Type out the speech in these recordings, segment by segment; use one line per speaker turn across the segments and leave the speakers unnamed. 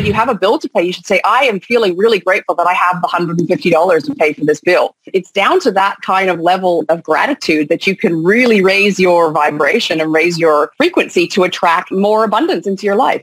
when you have a bill to pay, you should say, I am feeling really grateful that I have the $150 to pay for this bill. It's down to that kind of level of gratitude that you can really raise your vibration and raise your frequency to attract more abundance into your life.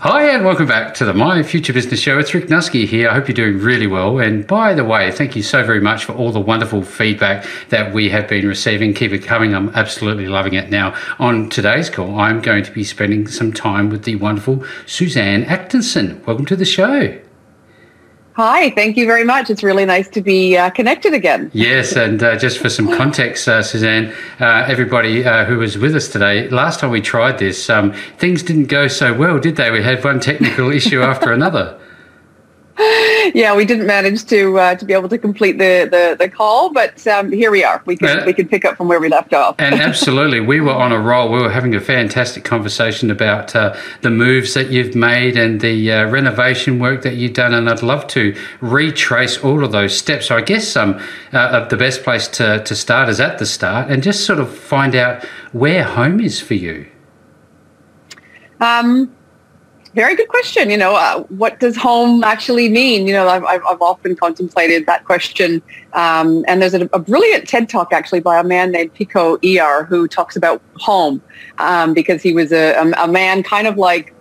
Hi, and welcome back to the My Future Business Show. It's Rick Nuske here. I hope you're doing really well. And by the way, thank you so very much for all the wonderful feedback that we have been receiving. Keep it coming. I'm absolutely loving it. Now, on today's call, I'm going to be spending some time with the wonderful Suzanne Acteson. Welcome to the show.
Hi, thank you very much. It's really nice to be uh, connected again.
Yes, and uh, just for some context, uh, Suzanne, uh, everybody uh, who was with us today, last time we tried this, um, things didn't go so well, did they? We had one technical issue after another.
Yeah, we didn't manage to uh, to be able to complete the the, the call, but um, here we are. We can uh, we can pick up from where we left off.
and absolutely, we were on a roll. We were having a fantastic conversation about uh, the moves that you've made and the uh, renovation work that you've done. And I'd love to retrace all of those steps. So I guess um, uh, the best place to to start is at the start, and just sort of find out where home is for you.
Um, very good question. You know, uh, what does home actually mean? You know, I've, I've often contemplated that question. Um, and there's a, a, brilliant TED talk actually by a man named Pico Iyer who talks about home um, because he was a, a, man kind of like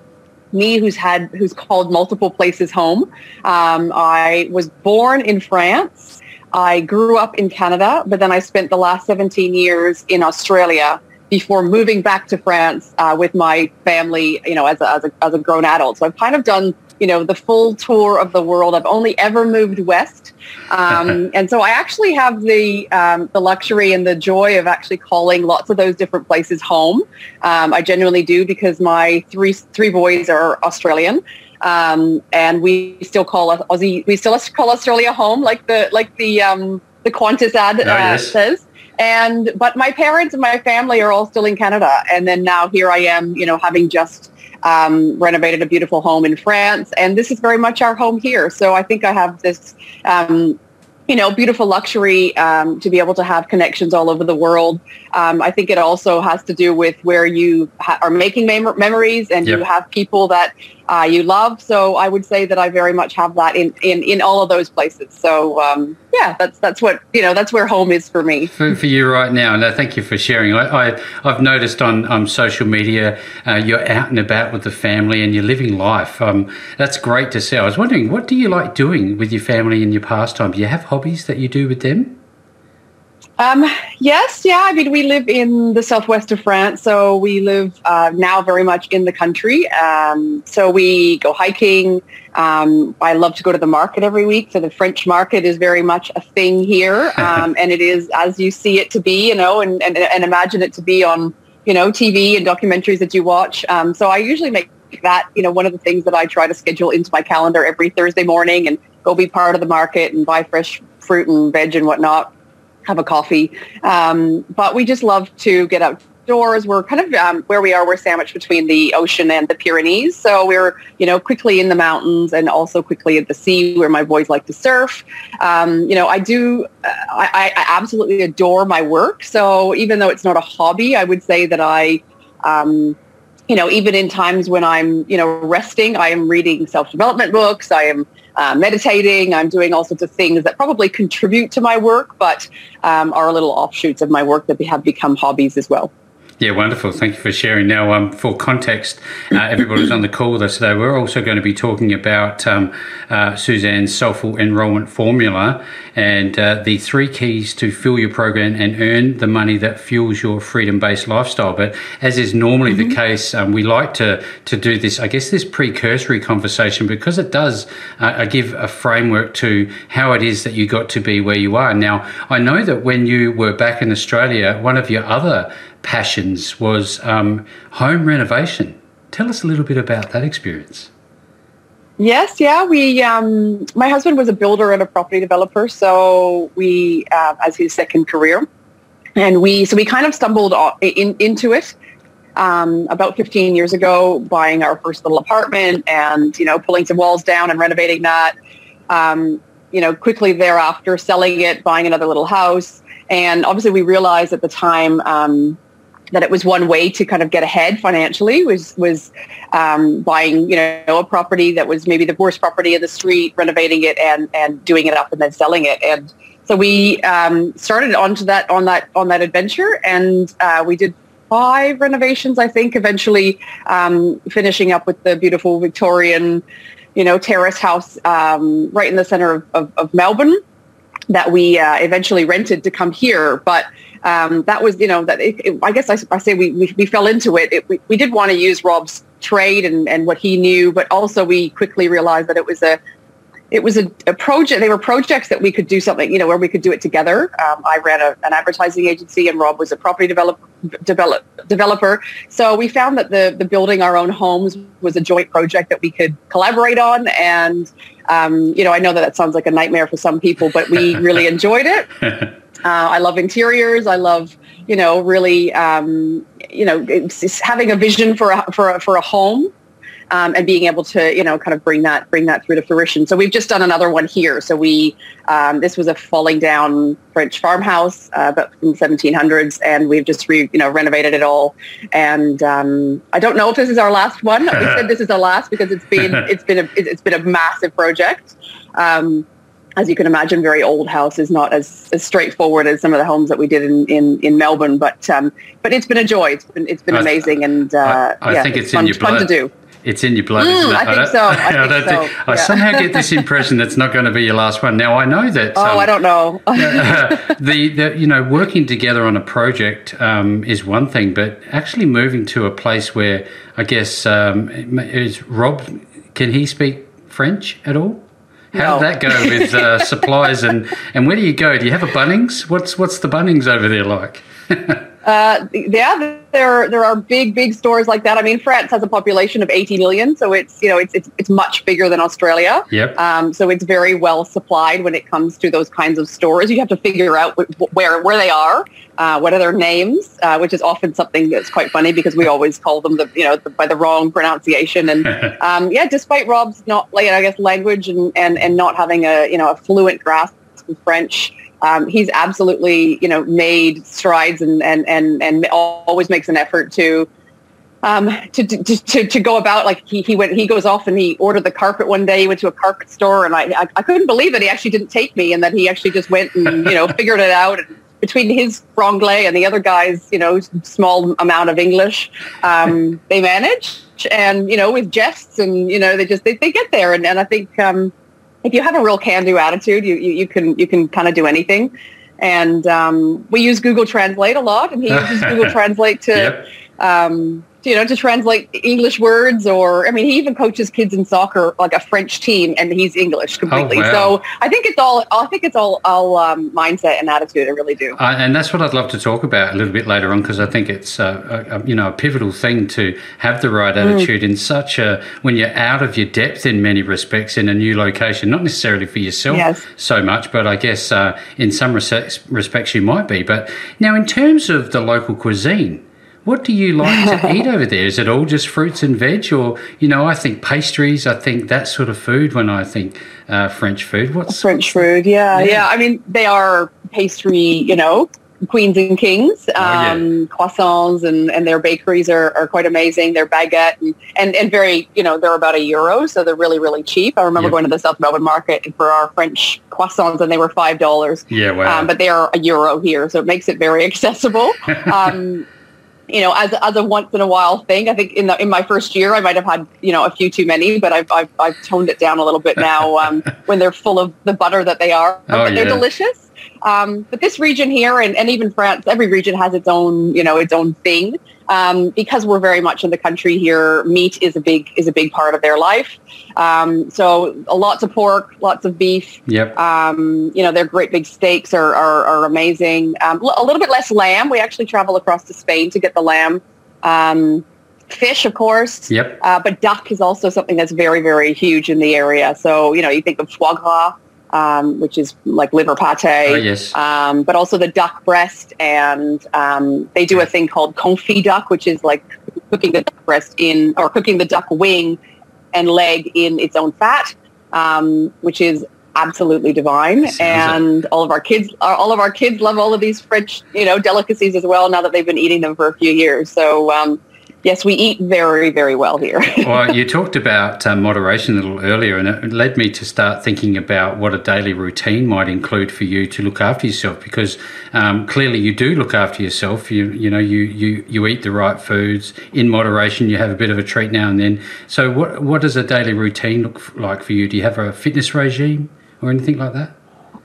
me who's had who's called multiple places home. Um, I was born in France. I grew up in Canada, but then I spent the last 17 years in Australia before moving back to France uh, with my family, you know, as a, as a, as a grown adult. So I've kind of done, you know, the full tour of the world. I've only ever moved west. Um, and so I actually have the, um, the luxury and the joy of actually calling lots of those different places home. Um, I genuinely do because my three, three boys are Australian. Um, and we still call Aussie, we still call Australia home, like the, like the, um, the Qantas ad oh, yes. says. And but my parents and my family are all still in Canada, and then now here I am, you know, having just um, renovated a beautiful home in France, and this is very much our home here. So I think I have this um, you know, beautiful luxury um, to be able to have connections all over the world. Um, I think it also has to do with where you ha- are making mem- memories and yep. you have people that uh, you love. So I would say that I very much have that in, in, in all of those places. So um, yeah, that's that's what you know. That's where home is for me.
For, for you right now, and thank you for sharing. I, I have noticed on um, social media uh, you're out and about with the family and you're living life. Um, that's great to see. I was wondering, what do you like doing with your family in your pastime? Do you have hobbies that you do with them?
Um, yes, yeah. I mean, we live in the southwest of France, so we live uh, now very much in the country. Um, so we go hiking. Um, I love to go to the market every week. So the French market is very much a thing here, um, and it is as you see it to be, you know, and, and, and imagine it to be on, you know, TV and documentaries that you watch. Um, so I usually make that, you know, one of the things that I try to schedule into my calendar every Thursday morning and go be part of the market and buy fresh fruit and veg and whatnot have a coffee. Um, but we just love to get outdoors. We're kind of um, where we are. We're sandwiched between the ocean and the Pyrenees, so we're you know quickly in the mountains and also quickly at the sea, where my boys like to surf. Um, you know, I do. Uh, I, I, absolutely adore my work. So even though it's not a hobby, I would say that I. Um, you know, even in times when I'm, you know, resting, I am reading self-development books. I am uh, meditating. I'm doing all sorts of things that probably contribute to my work, but um, are little offshoots of my work that have become hobbies as well.
Yeah, wonderful. Thank you for sharing. Now, um, for context, uh, everybody's on the call with us today. We're also going to be talking about um, uh, Suzanne's soulful enrollment formula and uh, the three keys to fill your program and earn the money that fuels your freedom-based lifestyle. But as is normally mm-hmm. the case, um, we like to to do this. I guess this precursory conversation because it does uh, give a framework to how it is that you got to be where you are. Now, I know that when you were back in Australia, one of your other passions was um, home renovation. Tell us a little bit about that experience.
Yes, yeah. We, um, my husband was a builder and a property developer, so we, uh, as his second career, and we so we kind of stumbled in, into it um, about 15 years ago, buying our first little apartment and you know pulling some walls down and renovating that. Um, you know, quickly thereafter, selling it, buying another little house, and obviously we realized at the time. That it was one way to kind of get ahead financially was was um, buying you know a property that was maybe the worst property in the street, renovating it and and doing it up and then selling it. And so we um, started onto that on that on that adventure, and uh, we did five renovations, I think. Eventually, um, finishing up with the beautiful Victorian, you know, terrace house um, right in the center of, of, of Melbourne that we uh, eventually rented to come here, but um, that was, you know, that it, it, I guess I, I say we, we, we, fell into it. it we, we, did want to use Rob's trade and, and what he knew, but also we quickly realized that it was a it was a, a, project. They were projects that we could do something, you know, where we could do it together. Um, I ran a, an advertising agency, and Rob was a property develop, develop, developer. So we found that the the building our own homes was a joint project that we could collaborate on. And um, you know, I know that that sounds like a nightmare for some people, but we really enjoyed it. Uh, I love interiors. I love, you know, really, um, you know, having a vision for a, for a, for a home. Um, and being able to, you know, kind of bring that bring that through to fruition. So we've just done another one here. So we um, this was a falling down French farmhouse, uh, but from the 1700s, and we've just re, you know renovated it all. And um, I don't know if this is our last one. we said this is our last because it's been it's been a it's been a massive project. Um, as you can imagine, very old house is not as, as straightforward as some of the homes that we did in, in, in Melbourne. But um, but it's been a joy. It's been it's been I, amazing, and uh,
I, I
yeah,
think it's,
it's fun,
in your blood.
fun to do.
It's in your blood,
mm, I think so. I, think
so. Think, I somehow get this impression that's not going to be your last one. Now I know that.
Oh, um, I don't know.
the, the you know working together on a project um, is one thing, but actually moving to a place where I guess um, is Rob. Can he speak French at all? How no. did that go with uh, supplies and, and where do you go? Do you have a Bunnings? What's what's the Bunnings over there like?
uh, yeah, there there are big big stores like that. I mean, France has a population of 80 million, so it's you know it's it's, it's much bigger than Australia.
Yep.
Um, so it's very well supplied when it comes to those kinds of stores. You have to figure out where where they are, uh, what are their names, uh, which is often something that's quite funny because we always call them the you know the, by the wrong pronunciation. And um, yeah, despite Rob's not like I guess language and, and and not having a you know a fluent grasp of French um, he's absolutely, you know, made strides and, and, and, and always makes an effort to, um, to, to, to, to go about like he, he went, he goes off and he ordered the carpet one day, he went to a carpet store and I, I, I couldn't believe that he actually didn't take me and that he actually just went and, you know, figured it out. And between his franglais and the other guy's, you know, small amount of English, um, they manage and, you know, with jests and, you know, they just, they, they get there. And, and I think, um, if you have a real can-do attitude, you, you, you can you can kind of do anything. And um, we use Google Translate a lot, and he uses Google Translate to yep. um, you know, to translate English words or, I mean, he even coaches kids in soccer, like a French team, and he's English completely. Oh, wow. So I think it's all, I think it's all, all um, mindset and attitude. I really do.
Uh, and that's what I'd love to talk about a little bit later on, because I think it's, uh, a, you know, a pivotal thing to have the right mm. attitude mm. in such a, when you're out of your depth in many respects in a new location, not necessarily for yourself yes. so much, but I guess uh, in some respects you might be. But now in terms of the local cuisine, what do you like to eat over there? Is it all just fruits and veg, or you know, I think pastries. I think that sort of food when I think uh, French food. What's
French food? Yeah, yeah, yeah. I mean, they are pastry. You know, queens and kings, um, oh, yeah. Um, croissants, and, and their bakeries are, are quite amazing. Their baguette and, and, and very, you know, they're about a euro, so they're really, really cheap. I remember going to the South Melbourne market for our French croissants, and they were five dollars.
Yeah, wow.
Um, but they are a euro here, so it makes it very accessible. Um, you know, as, as a once in a while thing. I think in the, in my first year, I might have had, you know, a few too many, but I've, I've, I've toned it down a little bit now um, when they're full of the butter that they are. Oh, but they're delicious. Um, but this region here and, and even France, every region has its own, you know, its own thing. Um, because we're very much in the country here, meat is a big is a big part of their life. Um, so lots of pork, lots of beef.
Yep.
Um, you know, their great big steaks are are, are amazing. Um, a little bit less lamb. We actually travel across to Spain to get the lamb. Um, fish, of course.
Yep.
Uh, but duck is also something that's very very huge in the area. So you know, you think of foie gras um, which is like liver pate.
Oh, yes.
Um, but also the duck breast, and um, they do a thing called confit duck, which is like cooking the duck breast in, or cooking the duck wing and leg in its own fat, um, which is absolutely divine. and it. all of our kids, all of our kids love all of these French, you know, delicacies as well. Now that they've been eating them for a few years, so um, yes, we eat very, very well here.
well, you talked about uh, moderation a little earlier, and it led me to start thinking about what a daily routine might include for you to look after yourself. Because um, clearly, you do look after yourself. You, you know, you, you you eat the right foods in moderation. You have a bit of a treat now and then. So, what what does a daily routine look like for you? Do you have a fitness regime or anything like that?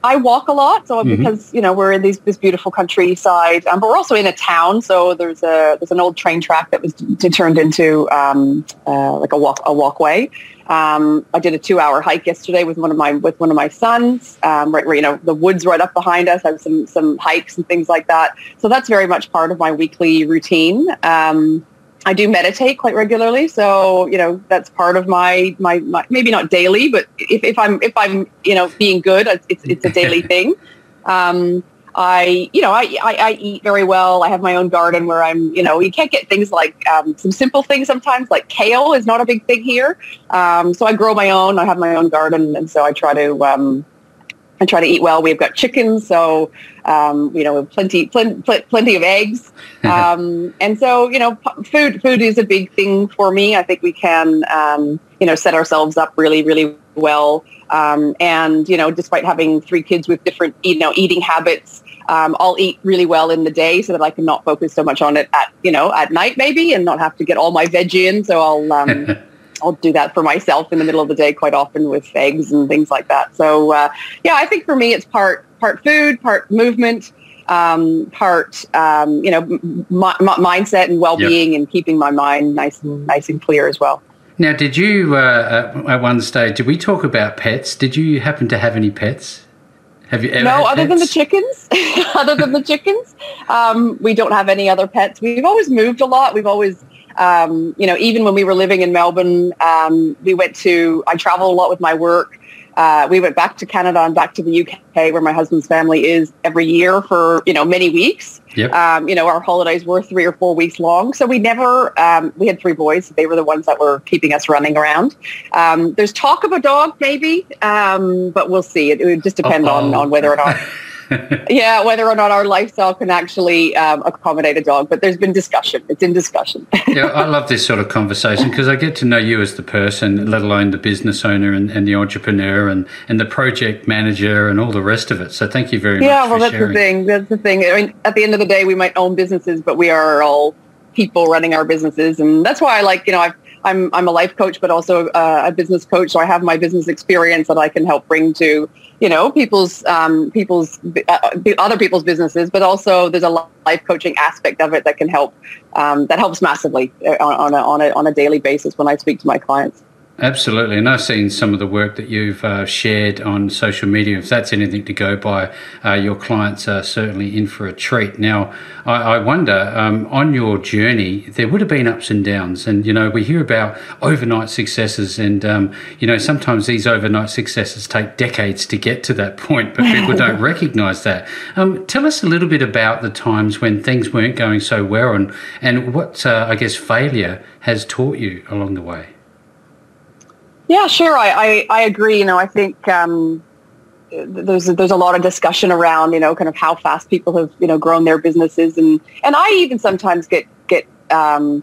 I walk a lot, so mm-hmm. because you know we're in these, this beautiful countryside, um, but we're also in a town. So there's a there's an old train track that was d- turned into um, uh, like a walk a walkway. Um, I did a two hour hike yesterday with one of my with one of my sons. Um, right, you know, the woods right up behind us I have some some hikes and things like that. So that's very much part of my weekly routine. Um, I do meditate quite regularly, so you know that's part of my, my, my maybe not daily, but if, if I'm if I'm you know being good, it's it's a daily thing. Um, I you know I, I, I eat very well. I have my own garden where I'm you know you can't get things like um, some simple things sometimes like kale is not a big thing here. Um, so I grow my own. I have my own garden, and so I try to I try to eat well. We've got chickens, so um, you know, plenty, plenty, plenty of eggs, um, and so you know, food food is a big thing for me. I think we can um, you know set ourselves up really, really well. Um, and you know, despite having three kids with different you know eating habits, um, I'll eat really well in the day so that I can not focus so much on it at you know at night maybe, and not have to get all my veg in. So I'll um, I'll do that for myself in the middle of the day quite often with eggs and things like that. So uh, yeah, I think for me it's part part food, part movement, um, part um, you know m- m- mindset and well being, yep. and keeping my mind nice and nice and clear as well.
Now, did you uh, at one stage did we talk about pets? Did you happen to have any pets? Have you ever
no, other pets? than the chickens. other than the chickens, um, we don't have any other pets. We've always moved a lot. We've always um, you know, even when we were living in Melbourne, um, we went to, I travel a lot with my work. Uh, we went back to Canada and back to the UK where my husband's family is every year for, you know, many weeks.
Yep.
Um, you know, our holidays were three or four weeks long. So we never, um, we had three boys. They were the ones that were keeping us running around. Um, there's talk of a dog maybe, um, but we'll see. It, it would just depend on, on whether or not. yeah, whether or not our lifestyle can actually um, accommodate a dog. But there's been discussion. It's in discussion.
yeah, I love this sort of conversation because I get to know you as the person, let alone the business owner and, and, the entrepreneur and, and the project manager and all the rest of it. So thank you very
yeah,
much.
Yeah, well, that's
sharing.
the thing. That's the thing. I mean, at the end of the day, we might own businesses, but we are all people running our businesses, and that's why I like, you know, I've I'm I'm a life coach, but also uh, a business coach. So I have my business experience that I can help bring to you know people's um, people's uh, other people's businesses, but also there's a life coaching aspect of it that can help um, that helps massively uh, on, on, a, on a on a daily basis when I speak to my clients.
Absolutely, and I've seen some of the work that you've uh, shared on social media. If that's anything to go by, uh, your clients are certainly in for a treat. Now, I, I wonder um, on your journey, there would have been ups and downs, and you know we hear about overnight successes, and um, you know sometimes these overnight successes take decades to get to that point, but people don't recognise that. Um, tell us a little bit about the times when things weren't going so well, and and what uh, I guess failure has taught you along the way.
Yeah, sure. I, I, I agree. You know, I think um, there's there's a lot of discussion around you know kind of how fast people have you know grown their businesses and and I even sometimes get get um,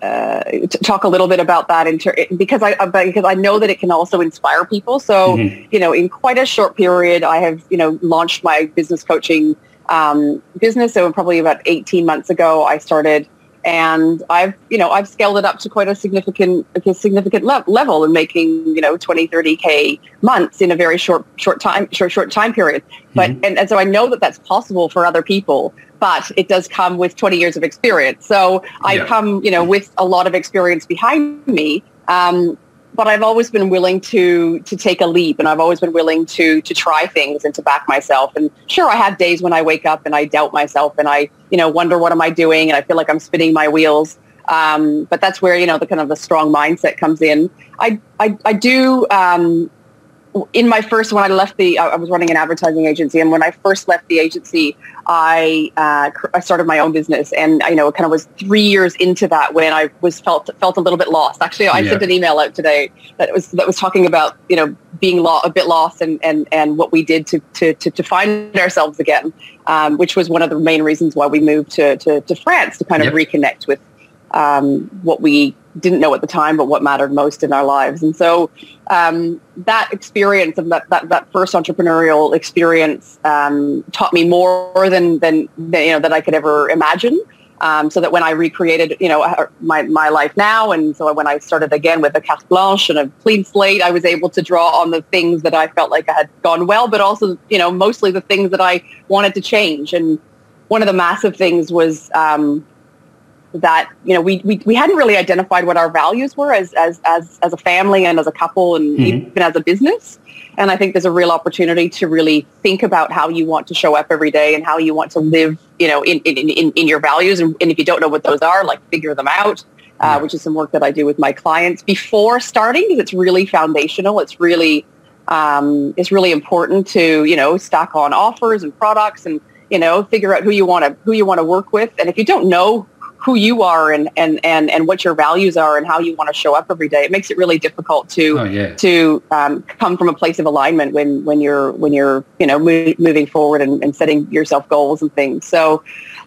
uh, talk a little bit about that inter- because I because I know that it can also inspire people. So mm-hmm. you know, in quite a short period, I have you know launched my business coaching um, business. So probably about 18 months ago, I started and I've you know I've scaled it up to quite a significant a significant le- level and making you know 20 30 k months in a very short short time short short time period but mm-hmm. and, and so I know that that's possible for other people but it does come with 20 years of experience so I yeah. come you know with a lot of experience behind me um, but I've always been willing to to take a leap and I've always been willing to to try things and to back myself. And sure, I have days when I wake up and I doubt myself and I, you know, wonder what am I doing and I feel like I'm spinning my wheels. Um, but that's where, you know, the kind of the strong mindset comes in. I, I, I do, um, in my first, when I left the, I was running an advertising agency, and when I first left the agency, I uh, I started my own business, and I know it kind of was three years into that when I was felt felt a little bit lost. Actually, I yeah. sent an email out today that was that was talking about you know being lo- a bit lost and and and what we did to to to, to find ourselves again, um, which was one of the main reasons why we moved to to, to France to kind of yep. reconnect with um, what we didn't know at the time, but what mattered most in our lives. And so um, that experience of that, that, that first entrepreneurial experience um, taught me more than, than, than, you know, that I could ever imagine. Um, so that when I recreated, you know, my, my life now, and so when I started again with a carte blanche and a clean slate, I was able to draw on the things that I felt like I had gone well, but also, you know, mostly the things that I wanted to change. And one of the massive things was um, that you know we, we we hadn't really identified what our values were as as as as a family and as a couple and mm-hmm. even as a business. And i think there's a real opportunity to really think about how you want to show up every day and how you want to live you know in in, in, in your values. And, and if you don't know what those are like figure them out uh, which is some work that i do with my clients. Before starting because it's really foundational it's really um, it's really important to you know stack on offers and products and you know figure out who you want to who you want to work with. And if you don't know who you are and, and, and, and what your values are and how you want to show up every day. It makes it really difficult to oh, yeah. to um, come from a place of alignment when, when you're when you're you know mo- moving forward and, and setting yourself goals and things. So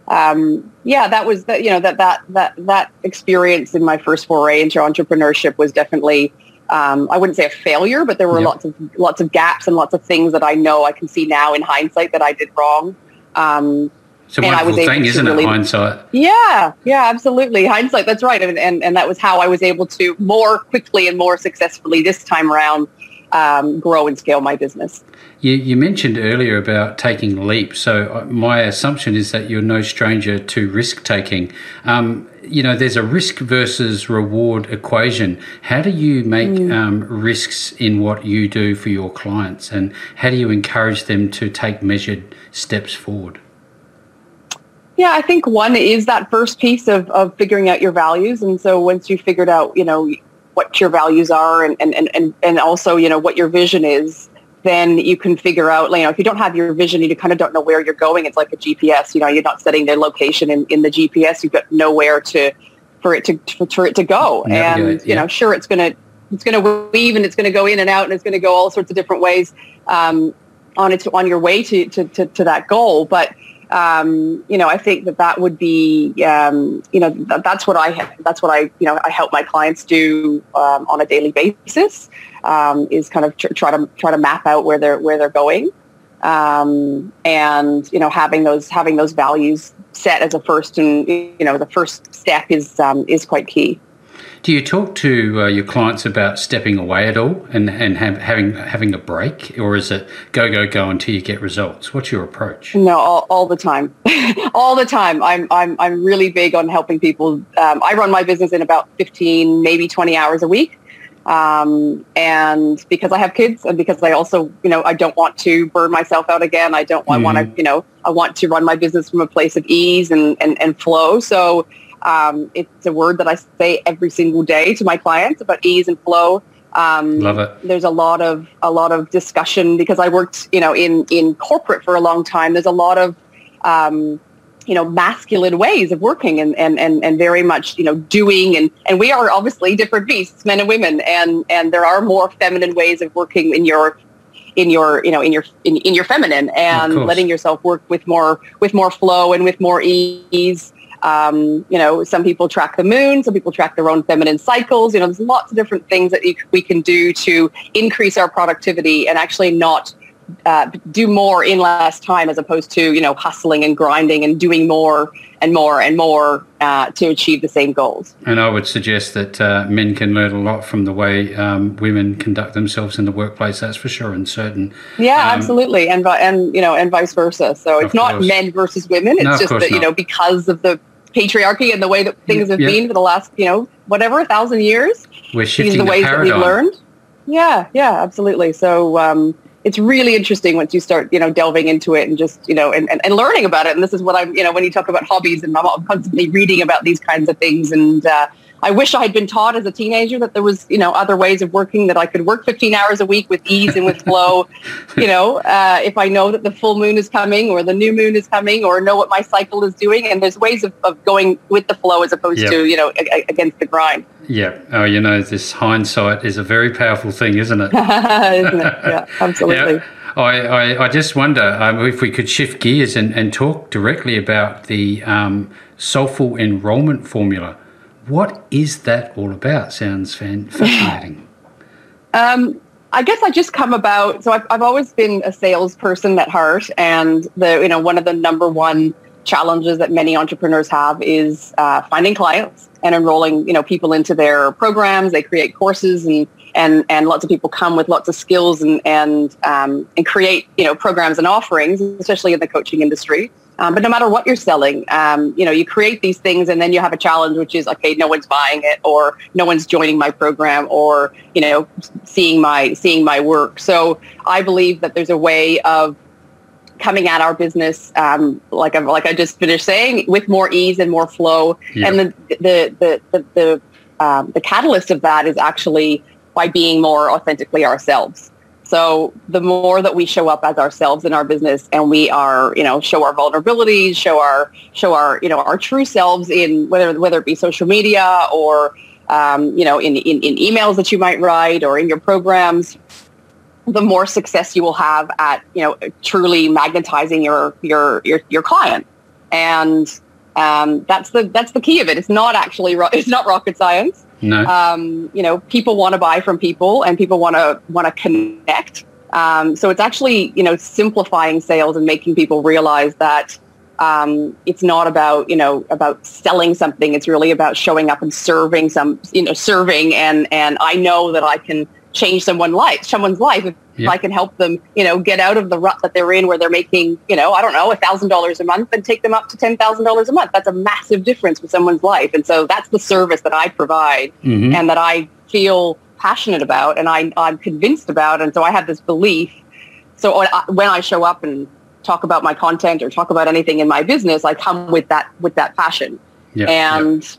um, yeah, that was that you know that that that that experience in my first foray into entrepreneurship was definitely. Um, I wouldn't say a failure, but there were yep. lots of lots of gaps and lots of things that I know I can see now in hindsight that I did wrong. Um,
it's a and wonderful thing, isn't really, it? Hindsight.
Yeah, yeah, absolutely. Hindsight. That's right, and, and and that was how I was able to more quickly and more successfully this time around um, grow and scale my business.
You, you, mentioned earlier about taking leaps. So uh, my assumption is that you're no stranger to risk taking. Um, you know, there's a risk versus reward equation. How do you make mm. um, risks in what you do for your clients, and how do you encourage them to take measured steps forward?
Yeah, I think one is that first piece of, of figuring out your values. And so once you figured out, you know, what your values are and, and, and, and also, you know, what your vision is, then you can figure out, you know, if you don't have your vision, you kind of don't know where you're going. It's like a GPS, you know, you're not setting the location in, in the GPS. You've got nowhere to, for it to, for it to go. and, yeah. you know, sure, it's going to, it's going to weave and it's going to go in and out and it's going to go all sorts of different ways um, on its, on your way to, to, to, to that goal. But, um, you know, I think that that would be, um, you know, th- that's what I, that's what I, you know, I help my clients do um, on a daily basis um, is kind of tr- try to try to map out where they're where they're going, um, and you know, having those having those values set as a first and you know the first step is um, is quite key.
Do you talk to uh, your clients about stepping away at all and, and have, having having a break, or is it go go go until you get results? What's your approach?
No, all, all the time, all the time. I'm I'm I'm really big on helping people. Um, I run my business in about fifteen, maybe twenty hours a week. Um, and because I have kids and because I also, you know, I don't want to burn myself out again. I don't, mm. I want to, you know, I want to run my business from a place of ease and, and, and flow. So um, it's a word that I say every single day to my clients about ease and flow.
Um, Love it.
There's a lot of a lot of discussion because I worked, you know, in in corporate for a long time. There's a lot of um, you know masculine ways of working and, and and and very much you know doing and and we are obviously different beasts men and women and and there are more feminine ways of working in your in your you know in your in, in your feminine and letting yourself work with more with more flow and with more ease um, you know, some people track the moon, some people track their own feminine cycles. You know, there's lots of different things that we can do to increase our productivity and actually not uh, do more in less time as opposed to, you know, hustling and grinding and doing more and more and more uh, to achieve the same goals.
And I would suggest that uh, men can learn a lot from the way um, women conduct themselves in the workplace. That's for sure and certain.
Yeah, um, absolutely, and and you know, and vice versa. So it's not course. men versus women. It's no, just that you know because of the patriarchy and the way that things have been for the last, you know, whatever, a thousand years.
We're shifting the, the ways paradigm. that we've learned.
Yeah, yeah, absolutely. So um, it's really interesting once you start, you know, delving into it and just, you know, and, and, and, learning about it. And this is what I'm, you know, when you talk about hobbies and I'm constantly reading about these kinds of things and uh, I wish I had been taught as a teenager that there was, you know, other ways of working that I could work 15 hours a week with ease and with flow. you know, uh, if I know that the full moon is coming or the new moon is coming or know what my cycle is doing. And there's ways of, of going with the flow as opposed yep. to, you know, a- against the grind.
Yeah. Oh, you know, this hindsight is a very powerful thing, isn't it?
isn't it? Yeah, absolutely.
Yeah. I, I, I, just wonder um, if we could shift gears and, and talk directly about the um, soulful enrollment formula. What is that all about? Sounds fan- fascinating.
um, I guess I just come about. So I've, I've always been a salesperson at heart, and the you know one of the number one challenges that many entrepreneurs have is uh, finding clients and enrolling you know people into their programs. They create courses and and and lots of people come with lots of skills and and um, and create you know programs and offerings, especially in the coaching industry. Um, but no matter what you're selling, um, you know, you create these things and then you have a challenge, which is, okay, no one's buying it or no one's joining my program or, you know, seeing my, seeing my work. So I believe that there's a way of coming at our business, um, like I, like I just finished saying, with more ease and more flow. Yeah. And the, the, the, the, the, um, the catalyst of that is actually by being more authentically ourselves. So the more that we show up as ourselves in our business and we are, you know, show our vulnerabilities, show our, show our, you know, our true selves in whether, whether it be social media or, um, you know, in, in, in emails that you might write or in your programs, the more success you will have at, you know, truly magnetizing your, your, your, your client. And um, that's the, that's the key of it. It's not actually, it's not rocket science.
No.
Um, you know, people want to buy from people and people want to want to connect. Um, so it's actually, you know, simplifying sales and making people realize that um, it's not about, you know, about selling something. It's really about showing up and serving some, you know, serving. And, and I know that I can change someone's life, someone's life if yeah. I can help them, you know, get out of the rut that they're in where they're making, you know, I don't know, a thousand dollars a month and take them up to ten thousand dollars a month. That's a massive difference with someone's life. And so that's the service that I provide mm-hmm. and that I feel passionate about and I, I'm convinced about. And so I have this belief. So when I show up and talk about my content or talk about anything in my business, I come with that with that passion. Yeah, and yeah.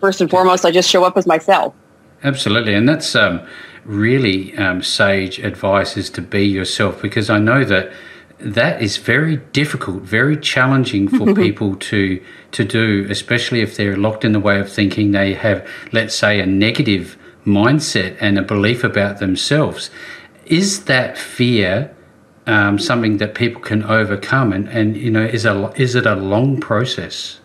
first and foremost, I just show up as myself.
Absolutely, and that's um, really um, sage advice is to be yourself because I know that that is very difficult, very challenging for people to to do, especially if they're locked in the way of thinking. They have, let's say, a negative mindset and a belief about themselves. Is that fear um, something that people can overcome? And, and you know, is a is it a long process?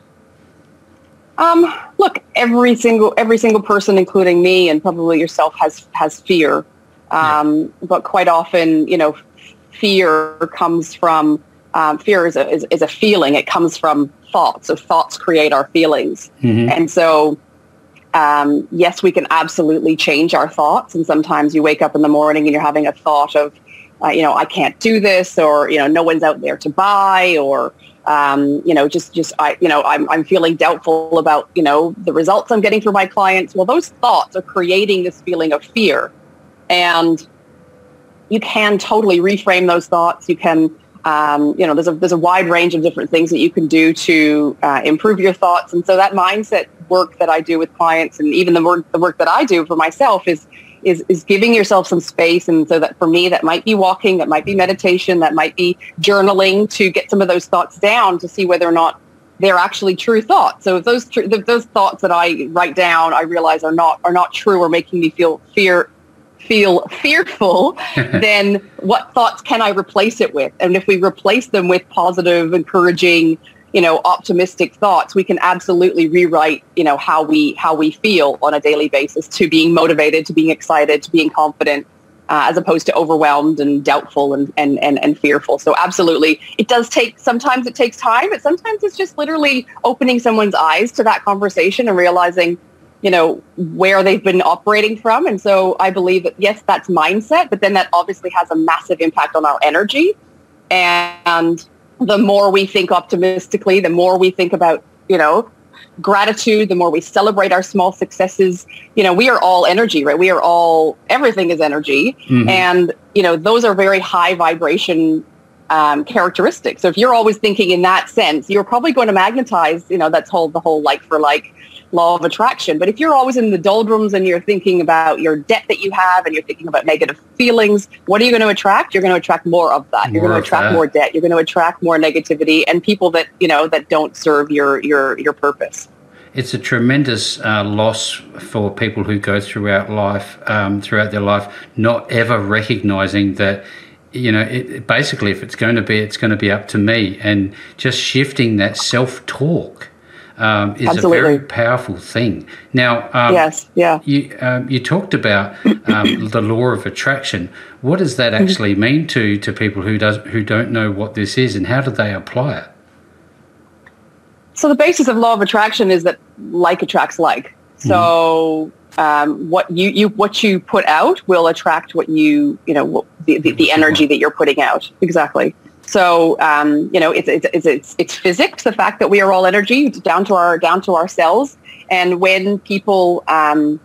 Um, look, every single every single person, including me and probably yourself, has has fear. Um, yeah. But quite often, you know, fear comes from um, fear is a, is, is, a feeling. It comes from thoughts. So thoughts create our feelings, mm-hmm. and so. Um, yes, we can absolutely change our thoughts. And sometimes you wake up in the morning and you're having a thought of, uh, you know, I can't do this, or you know, no one's out there to buy, or um, you know, just, just, I, you know, I'm, I'm feeling doubtful about, you know, the results I'm getting for my clients. Well, those thoughts are creating this feeling of fear. And you can totally reframe those thoughts. You can, um, you know, there's a, there's a wide range of different things that you can do to uh, improve your thoughts. And so that mindset work that I do with clients and even the work, the work that I do for myself is, is is giving yourself some space. And so that for me that might be walking that might be meditation that might be journaling to get some of those thoughts down to see whether or not they're actually true thoughts. So if those tr- if those thoughts that i write down i realize are not are not true or making me feel fear feel fearful then what thoughts can i replace it with? And if we replace them with positive encouraging you know, optimistic thoughts, we can absolutely rewrite, you know, how we how we feel on a daily basis to being motivated, to being excited, to being confident, uh, as opposed to overwhelmed and doubtful and, and, and, and fearful. So absolutely, it does take, sometimes it takes time, but sometimes it's just literally opening someone's eyes to that conversation and realizing, you know, where they've been operating from. And so I believe that, yes, that's mindset, but then that obviously has a massive impact on our energy. And the more we think optimistically, the more we think about, you know, gratitude, the more we celebrate our small successes, you know, we are all energy, right? We are all, everything is energy. Mm-hmm. And, you know, those are very high vibration um, characteristics. So if you're always thinking in that sense, you're probably going to magnetize, you know, that's whole the whole like for like law of attraction. But if you're always in the doldrums and you're thinking about your debt that you have and you're thinking about negative feelings, what are you going to attract? You're going to attract more of that. More you're going to attract that. more debt. You're going to attract more negativity and people that, you know, that don't serve your your your purpose.
It's a tremendous uh, loss for people who go throughout life, um, throughout their life, not ever recognizing that you know, it, basically, if it's going to be, it's going to be up to me. And just shifting that self talk um, is Absolutely. a very powerful thing. Now,
um, yes, yeah.
You um, you talked about um, the law of attraction. What does that mm-hmm. actually mean to to people who does who don't know what this is, and how do they apply it?
So the basis of law of attraction is that like attracts like. So mm-hmm. um, what you, you what you put out will attract what you you know the, the, the energy that you're putting out exactly. So um, you know, it's, it's it's it's physics. The fact that we are all energy down to our down to our cells, and when people um,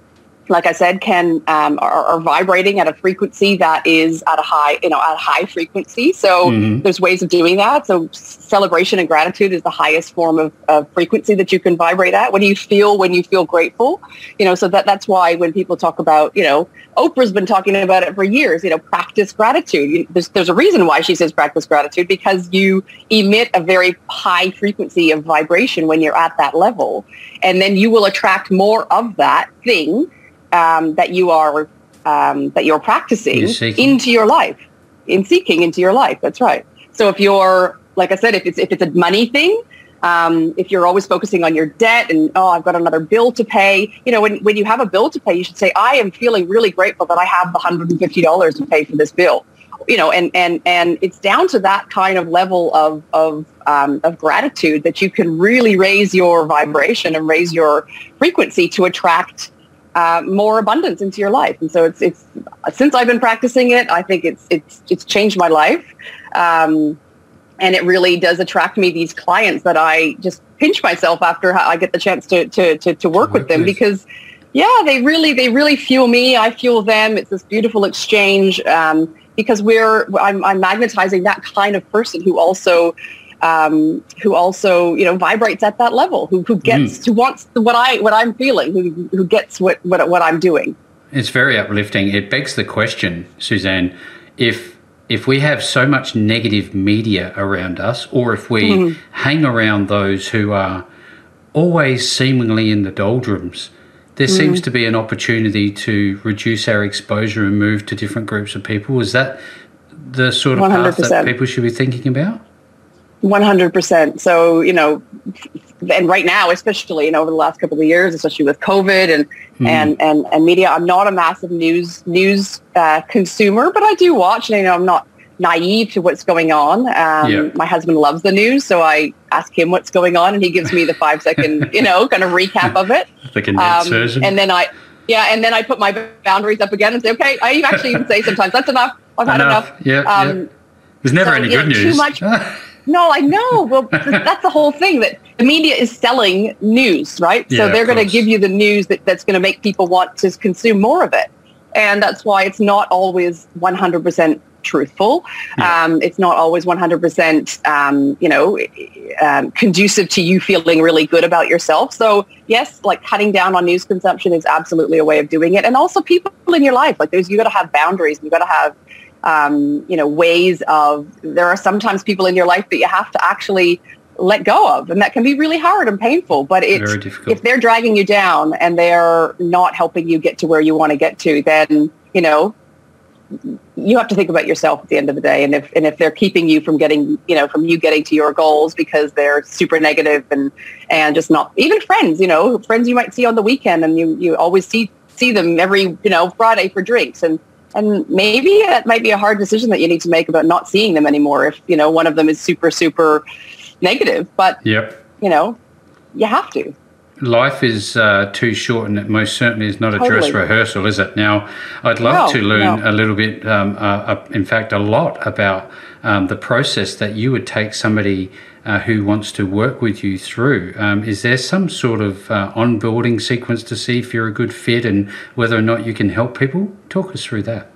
like I said, can um, are, are, vibrating at a frequency that is at a high, you know, at a high frequency. So mm-hmm. there's ways of doing that. So celebration and gratitude is the highest form of, of, frequency that you can vibrate at. What do you feel when you feel grateful? You know, so that that's why when people talk about, you know, Oprah's been talking about it for years. You know, practice gratitude. There's there's a reason why she says practice gratitude because you emit a very high frequency of vibration when you're at that level, and then you will attract more of that thing um, that you are um, that you're practicing you're into your life, in seeking into your life. That's right. So if you're, like I said, if it's if it's a money thing, um, if you're always focusing on your debt and oh, I've got another bill to pay, you know, when when you have a bill to pay, you should say, I am feeling really grateful that I have the hundred and fifty dollars to pay for this bill. You know, and and and it's down to that kind of level of of um, of gratitude that you can really raise your vibration and raise your frequency to attract uh, more abundance into your life. And so it's it's since I've been practicing it, I think it's it's it's changed my life. Um, and it really does attract me these clients that I just pinch myself after I get the chance to to to, to work with them because yeah, they really they really fuel me. I fuel them. It's this beautiful exchange um, because we're I'm, I'm magnetizing that kind of person who also um, who also you know vibrates at that level, who who gets mm. who wants what I what I'm feeling, who who gets what what what I'm doing.
It's very uplifting. It begs the question, Suzanne, if if we have so much negative media around us, or if we mm-hmm. hang around those who are always seemingly in the doldrums, there mm. seems to be an opportunity to reduce our exposure and move to different groups of people. Is that the sort of 100%. path that people should be thinking about?
100%. So, you know, and right now, especially, you know, over the last couple of years, especially with COVID and, mm. and, and, and media, I'm not a massive news, news uh, consumer, but I do watch and, you know, I'm not naive to what's going on. Um, yeah. My husband loves the news, so I ask him what's going on and he gives me the five second, you know, kind of recap of it.
like a um,
And then I, yeah, and then I put my boundaries up again and say, okay, I actually even say sometimes that's enough. I've had enough.
Yeah, um, yeah. There's never so, any good news.
Too much. No, I know. Well, that's the whole thing that the media is selling news, right? Yeah, so they're going to give you the news that, that's going to make people want to consume more of it. And that's why it's not always 100% truthful. Yeah. Um, it's not always 100%, um, you know, um, conducive to you feeling really good about yourself. So yes, like cutting down on news consumption is absolutely a way of doing it. And also people in your life, like there's, you got to have boundaries. You got to have um, you know, ways of, there are sometimes people in your life that you have to actually let go of. And that can be really hard and painful, but it's, if they're dragging you down and they're not helping you get to where you want to get to, then, you know, you have to think about yourself at the end of the day. And if, and if they're keeping you from getting, you know, from you getting to your goals because they're super negative and, and just not even friends, you know, friends you might see on the weekend and you, you always see, see them every, you know, Friday for drinks and and maybe it might be a hard decision that you need to make about not seeing them anymore if you know one of them is super super negative but
yep.
you know you have to
life is uh, too short and it most certainly is not a totally. dress rehearsal is it now i'd love no, to learn no. a little bit um, uh, uh, in fact a lot about um, the process that you would take somebody uh, who wants to work with you through. Um, is there some sort of uh, onboarding sequence to see if you're a good fit and whether or not you can help people? Talk us through that.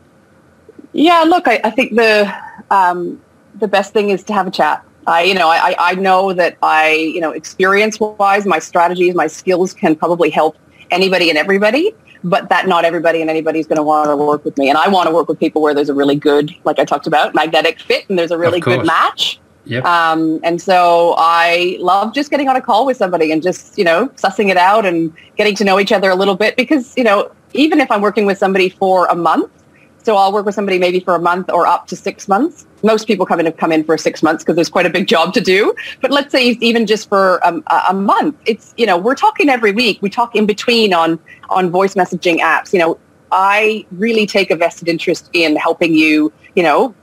Yeah, look, I, I think the um, the best thing is to have a chat. I, you know, I, I know that I, you know, experience wise, my strategies, my skills can probably help anybody and everybody, but that not everybody and anybody is going to want to work with me. And I want to work with people where there's a really good, like I talked about, magnetic fit and there's a really good match.
Yep.
Um, and so I love just getting on a call with somebody and just, you know, sussing it out and getting to know each other a little bit because, you know, even if I'm working with somebody for a month, so I'll work with somebody maybe for a month or up to six months. Most people come in have come in for six months because there's quite a big job to do. But let's say even just for um, a month, it's you know we're talking every week. We talk in between on on voice messaging apps. You know, I really take a vested interest in helping you. You know,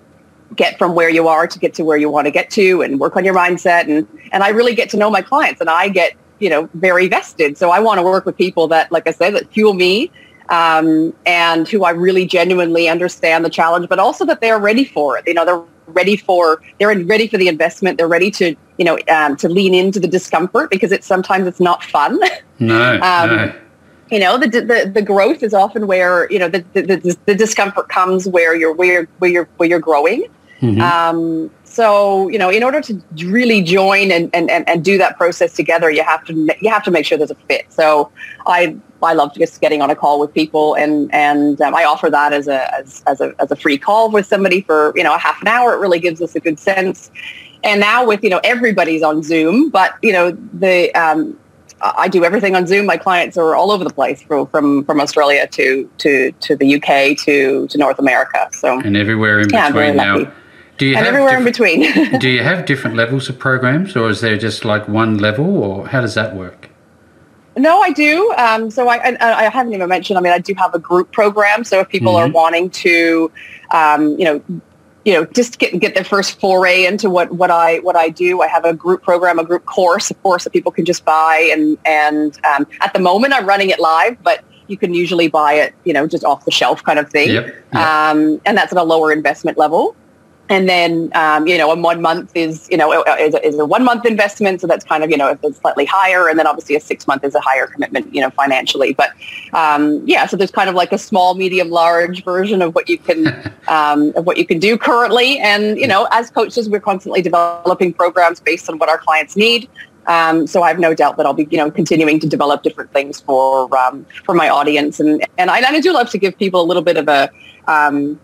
get from where you are to get to where you want to get to, and work on your mindset. And and I really get to know my clients, and I get you know very vested. So I want to work with people that, like I said, that fuel me um, and who I really genuinely understand the challenge, but also that they're ready for it. You know, they're ready for they're ready for the investment. They're ready to you know um, to lean into the discomfort because it's sometimes it's not fun.
No, um, no.
You know, the, the the growth is often where you know the the, the, the discomfort comes where you're where you're where you're, where you're growing. Mm-hmm. Um, so you know, in order to really join and, and, and, and do that process together, you have to you have to make sure there's a fit. So I I love just getting on a call with people, and and um, I offer that as a as, as a as a free call with somebody for you know a half an hour. It really gives us a good sense. And now with you know everybody's on Zoom, but you know the um, I do everything on Zoom. My clients are all over the place, from from, from Australia to to to the UK to to North America. So
and everywhere in yeah, between now.
Do you and have everywhere in
between. do you have different levels of programs, or is there just like one level, or how does that work?
No, I do. Um, so I, I, I, haven't even mentioned. I mean, I do have a group program. So if people mm-hmm. are wanting to, um, you know, you know, just get get their first foray into what what I what I do, I have a group program, a group course, of course, that people can just buy. And and um, at the moment, I'm running it live, but you can usually buy it, you know, just off the shelf kind of thing.
Yep, yep.
Um, and that's at a lower investment level and then um, you know a one month is you know is a, is a, one month investment. So that's kind of you know if it's slightly higher. And then obviously a six month is a higher commitment you know financially. But um, yeah so there's kind of like a small medium large version of what you can um, of what you can do currently. And you know as coaches we're constantly developing programs based on what our clients need. Um, so I have no doubt that I'll be, you know, continuing to develop different things for um, for my audience, and and I, and I do love to give people a little bit of a um,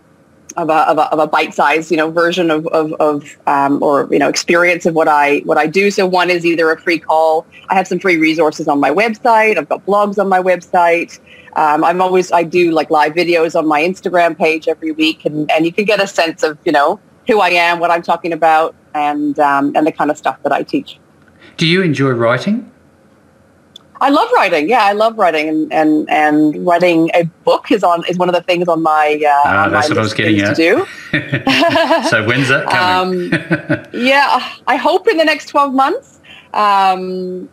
of a, of a, of a bite-sized, you know, version of, of, of um, or, you know, experience of what I, what I do. So one is either a free call. I have some free resources on my website. I've got blogs on my website. Um, I'm always, I do like live videos on my Instagram page every week and, and you can get a sense of, you know, who I am, what I'm talking about and, um, and the kind of stuff that I teach.
Do you enjoy writing?
I love writing. Yeah, I love writing, and and, and writing a book is on is one of the things on my uh,
ah,
on
that's my what I was getting at.
to do.
so when's that coming?
Um, yeah, I hope in the next twelve months. Um,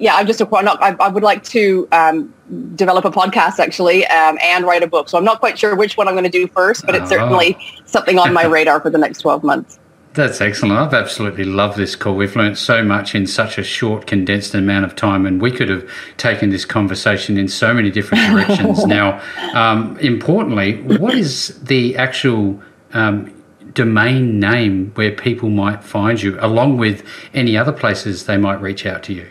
yeah, I'm just a, not, I, I would like to um, develop a podcast actually um, and write a book. So I'm not quite sure which one I'm going to do first, but it's oh. certainly something on my radar for the next 12 months.
That's excellent. I've absolutely loved this call. We've learned so much in such a short, condensed amount of time, and we could have taken this conversation in so many different directions. now, um, importantly, what is the actual um, domain name where people might find you, along with any other places they might reach out to you?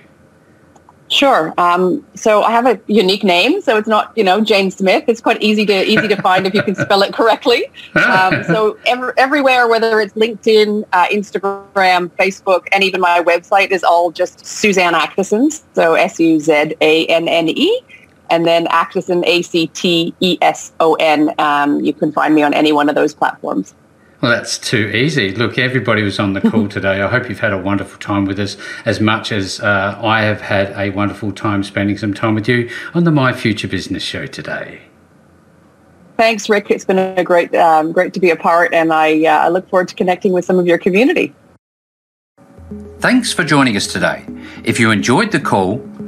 Sure. Um, so I have a unique name, so it's not you know Jane Smith. It's quite easy to easy to find if you can spell it correctly. Um, so every, everywhere, whether it's LinkedIn, uh, Instagram, Facebook, and even my website, is all just Suzanne Acteson. So S U Z A N N E, and then Acteson A C T E S O N. Um, you can find me on any one of those platforms.
Well, that's too easy. Look, everybody was on the call today. I hope you've had a wonderful time with us as much as uh, I have had a wonderful time spending some time with you on the My Future Business show today.
Thanks, Rick. It's been a great, um, great to be a part, and I, uh, I look forward to connecting with some of your community.
Thanks for joining us today. If you enjoyed the call,